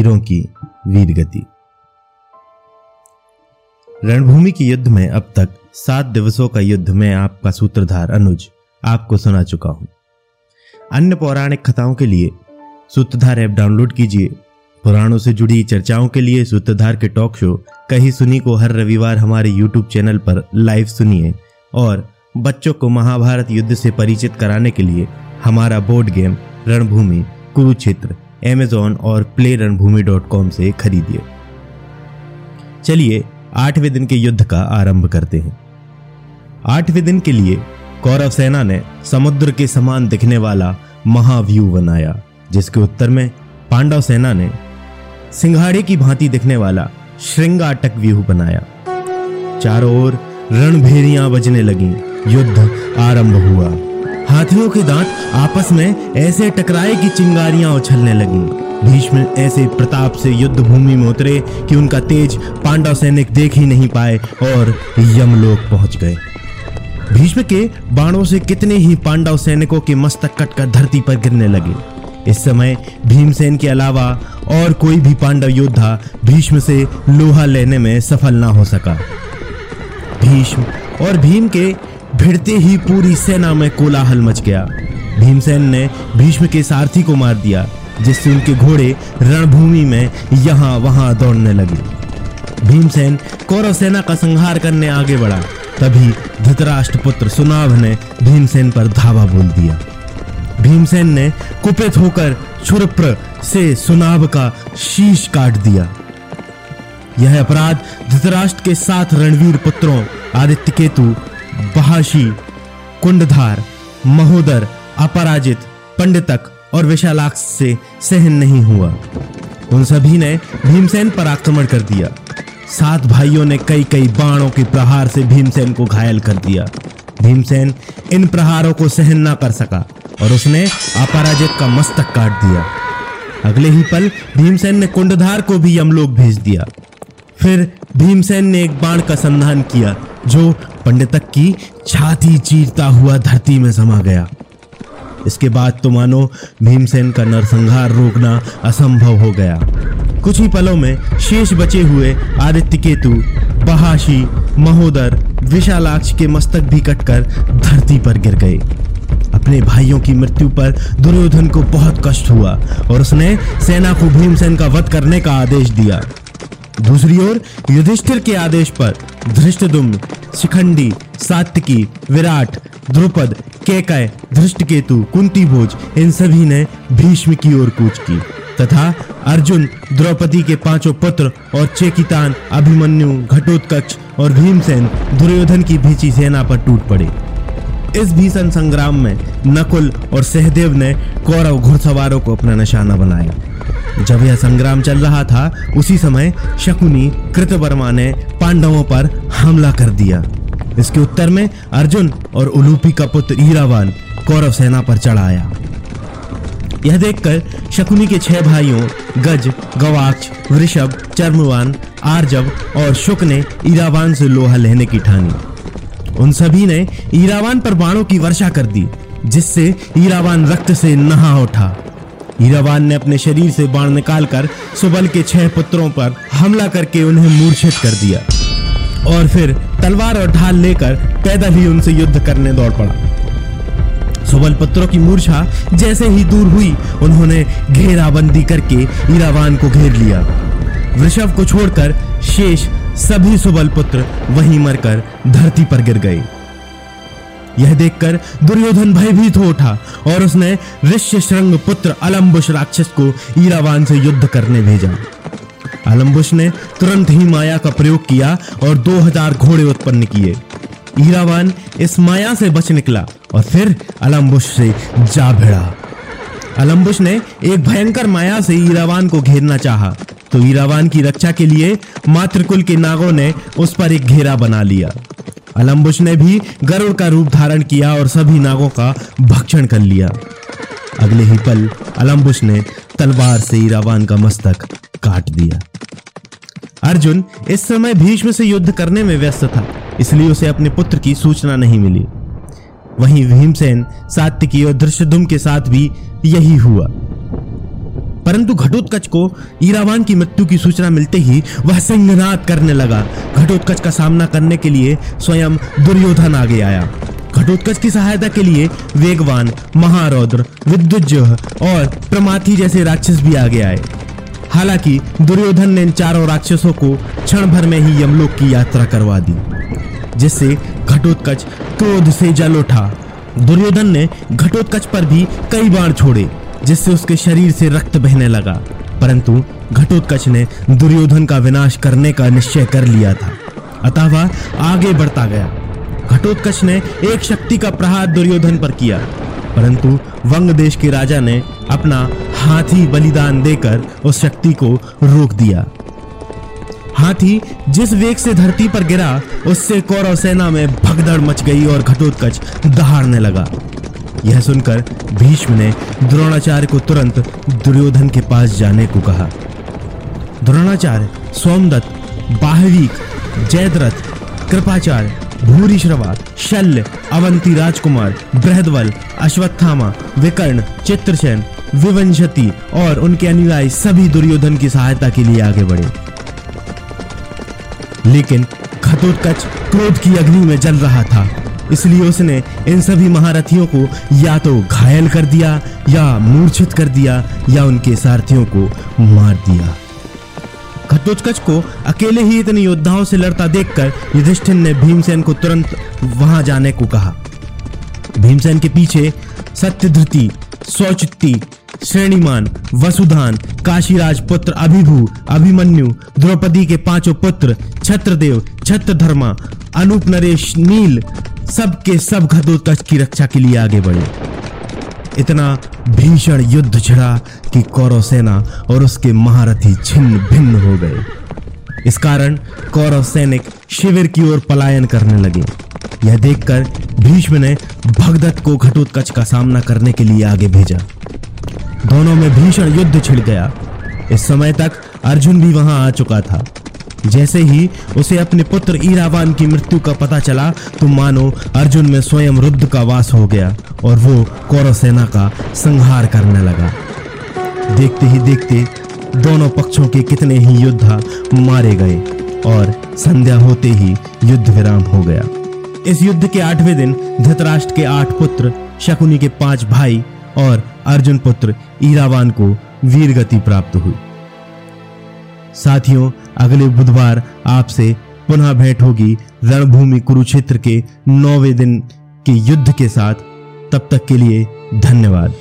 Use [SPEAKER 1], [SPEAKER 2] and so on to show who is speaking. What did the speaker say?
[SPEAKER 1] वीरों की वीर गति। रणभूमि के युद्ध में अब तक सात दिवसों का युद्ध में आपका सूत्रधार अनुज आपको सुना चुका हूँ। अन्य पौराणिक कथाओं के लिए सूत्रधार ऐप डाउनलोड कीजिए। पुराणों से जुड़ी चर्चाओं के लिए सूत्रधार के टॉक शो कहीं सुनी को हर रविवार हमारे यूट्यूब चैनल पर लाइव सुनिए और बच्चों को महाभारत युद्ध से परिचित कराने के लिए हमारा board game Ranbhoomi Kurukshetra Amazon और प्ले रणभूमि डॉट कॉम से खरीदिए। चलिए, आठवें दिन के युद्ध का आरंभ करते हैं। आठवें दिन के लिए कौरव सेना ने समुद्र के समान दिखने वाला महाव्यू बनाया, जिसके उत्तर में पांडव सेना ने सिंघाड़े की भांति दिखने वाला श्रृंगाटक व्यूह बनाया। चारों ओर रणभेरियाँ बजने लगी। युद्ध आरंभ हुआ। हाथियों के दांत आपस में ऐसे टकराए कि चिंगारियाँ उछलने लगी। भीष्म ऐसे प्रताप से युद्ध भूमि में उतरे कि उनका तेज पांडव सैनिक देख ही नहीं पाए और यमलोक पहुँच गए। भीष्म के बाणों से कितने ही पांडव सैनिकों के मस्तक कटकर धरती पर गिरने लगे। इस समय भीमसेन के अलावा और कोई भी पांडव योद्धा भीष्म से लोहा लेने में सफल ना हो सका। भीष्म और भीम के भिड़ते ही पूरी सेना में कोलाहल मच गया। भीमसेन ने भीष्म के सारथी को मार दिया, जिससे उनके घोड़े रणभूमि में यहाँ वहाँ दौड़ने लगे। भीमसेन कौरव सेना का संहार करने आगे बढ़ा। तभी धृतराष्ट्र पुत्र सुनाभ ने भीमसेन पर धावा बोल दिया। भीमसेन ने कुपित होकर छुरप्र से सुनाभ का शीश काट दिया। यह अपराध धृतराष्ट्र के साथ रणवीर पुत्रों आदित्य केतु बहाशी कुंडधार, महोदर, अपराजित, पंडितक और विशालाक्ष से सहन नहीं हुआ। उन सभी ने भीमसेन पर आक्रमण कर दिया। सात भाइयों ने कई कई बाणों के प्रहार से भीमसेन को घायल कर दिया। भीमसेन इन प्रहारों को सहन ना कर सका और उसने अपराजित का मस्तक काट दिया। अगले ही पल भीमसेन ने कुंडधार को भी यमलोक भेज दिया। फिर भीमसेन ने एक बाण का संधान किया, जो पंडितक की छाती चीरता हुआ धरती में समा गया। इसके बाद तो मानो भीमसेन का नरसंहार रोकना असंभव हो गया। कुछ ही पलों में शेष बचे हुए आदित्य केतु बहाशी, महोदर, विशालाक्ष के मस्तक भी कटकर धरती पर गिर गए। अपने भाइयों की मृत्यु पर दुर्योधन को बहुत कष्ट हुआ और उसने सेना को भीमसेन का वध करने का आदेश दिया। दूसरी ओर युधिष्ठिर के आदेश पर धृष्टदुम्न शिखंडी सात्यकी विराट, द्रुपद, केकय, धृष्टकेतु कुंती भोज इन सभी ने भीष्म की ओर कूच की। तथा अर्जुन, द्रौपदी के पाँचों पुत्र और चेकितान, अभिमन्यु, घटोत्कच और भीमसेन दुर्योधन की भीची सेना पर टूट पड़े। इस भीषण संग्राम में नकुल और सहदेव ने कौरव घुड़सवारों को अपना निशाना बनाया। जब यह संग्राम चल रहा था, उसी समय शकुनी कृतवर्मा ने पांडवों पर हमला कर दिया। इसके उत्तर में अर्जुन और उलूपी का पुत्र ईरावान कौरव सेना पर चढ़ आया। यह देखकर शकुनी के छह भाइयों, गज, गवाक्ष, वृषभ, चर्मवान, आर्जव और शुक ने ईरावान से लोहा लेने की ठानी। उन सभी ने ईरावान पर बाणों की वर्षा कर दी, जिससे ईरावान रक्त से नहा उठा। ईरावान ने अपने शरीर से बाण निकालकर सुबल के छह पुत्रों पर हमला करके उन्हें मूर्छित कर दिया। और फिर तलवार और ढाल लेकर पैदल ही उनसे युद्ध करने दौड़ पड़ा। सुबल पुत्रों की मूर्छा जैसे ही दूर हुई, उन्होंने घेराबंदी करके ईरावान को घेर लिया। वृषभ को छोड़कर शेष सभी सुबल पुत्र वहीं मरकर धरती पर गिर गए। यह देखकर दुर्योधन भयभीत हो उठा और उसने ऋष्य श्रृंग पुत्र अलम्बुश राक्षस को ईरावान से युद्ध करने भेजा। अलम्बुश ने तुरंत ही माया का प्रयोग किया और 2000 घोड़े उत्पन्न किए। ईरावान इस माया से बच निकला और फिर अलम्बुश से जा भिड़ा। अलम्बुश ने एक भयंकर माया से ईरावान को घेरना चाहा तो ईरावान की रक्षा के लिए मातृकुल के नागों ने उस पर एक घेरा बना लिया। अलम्बुश ने भी गरुड़ का रूप धारण किया और सभी नागों का भक्षण कर लिया। अगले ही पल अलम्बुश ने तलवार से ईरावान का मस्तक काट दिया। अर्जुन इस समय भीष्म से युद्ध करने में व्यस्त था, इसलिए उसे अपने पुत्र की सूचना नहीं मिली। वहीं भीमसेन सात्यकी और धृष्टदुम के साथ भी यही हुआ। परंतु घटोत्कच को ईरावान की मृत्यु की सूचना मिलते ही वह सिंहनाद करने लगा। घटोत्कच का सामना करने के लिए स्वयं दुर्योधन आगे आया। घटोत्कच की सहायता के लिए वेगवान, महारौद्र विद्युज और प्रमाथी जैसे राक्षस भी आगे आए। हालाँकि दुर्योधन ने इन चारों राक्षसों को क्षण भर में ही यमलोक की यात्रा करवा दी, जिससे घटोत्कच क्रोध से जल उठा। दुर्योधन ने घटोत्कच पर भी कई बाण छोड़े। जिससे उसके शरीर से रक्त बहने लगा। परंतु घटोत्कच ने दुर्योधन का विनाश करने का निश्चय कर लिया था। अतः वह आगे बढ़ता गया। घटोत्कच ने एक शक्ति का प्रहार दुर्योधन पर किया। परंतु वंग देश के राजा ने अपना हाथी बलिदान देकर उस शक्ति को रोक दिया। हाथी जिस वेग से धरती पर गिरा, उससे कौरव सेना में भगदड़ मच गई और घटोत्कच दहाड़ने लगा। यह सुनकर भीष्म ने द्रोणाचार्य को तुरंत दुर्योधन के पास जाने को कहा। द्रोणाचार्य, सोमदत्त, बाहवीक, जयद्रथ, कृपाचार्य, भूरिश्रवा, शल्य, अवंती राजकुमार, बृहदवल, अश्वत्थामा, विकर्ण, चित्रसेन, विवंशति और उनके अनुयायी सभी दुर्योधन की सहायता के लिए आगे बढ़े। लेकिन घटोत्कच क्रोध की अग्नि में जल रहा था। इसलिए उसने इन सभी महारथियों को या तो घायल कर दिया, या मूर्छित कर दिया, या उनके सारथियों को मार दिया। घटोत्कच को अकेले ही इतने योद्धाओं से लड़ता देखकर युधिष्ठिर ने भीमसेन को तुरंत वहाँ जाने को कहा। भीमसेन के पीछे सत्यधृति सौचित्ती श्रेणीमान, वसुधान, काशीराज पुत्र अभिभू, अभिमन्यु, द्रौपदी के पाँचों पुत्र, छत्रदेव, छत्रधर्मा, अनूप नरेश, नील सब के सब घटोत्कच की रक्षा के लिए आगे बढ़े। इतना भीषण युद्ध छिड़ा कि कौरव सेना और उसके महारथी छिन्न भिन्न हो गए। इस कारण कौरव सैनिक शिविर की ओर पलायन करने लगे। यह देखकर भीष्म ने भगदत्त को घटोत्कच का सामना करने के लिए आगे भेजा। दोनों में भीषण युद्ध छिड़ गया। इस समय तक अर्जुन भी वहाँ आ चुका था। जैसे ही उसे अपने पुत्र ईरावान की मृत्यु का पता चला तो मानो अर्जुन में स्वयं रुद्ध का वास हो गया और वो कौरव सेना का संहार करने लगा। देखते ही देखते दोनों पक्षों के कितने ही योद्धा मारे गए और संध्या होते ही युद्ध विराम हो गया। इस युद्ध के आठवें दिन धृतराष्ट्र के आठ पुत्र, शकुनी के पाँच भाई और अर्जुन पुत्र ईरावान को वीर गति प्राप्त हुई। साथियों अगले बुधवार आपसे पुनः भेंट होगी रणभूमि कुरुक्षेत्र के नौवे दिन के युद्ध के साथ। तब तक के लिए धन्यवाद।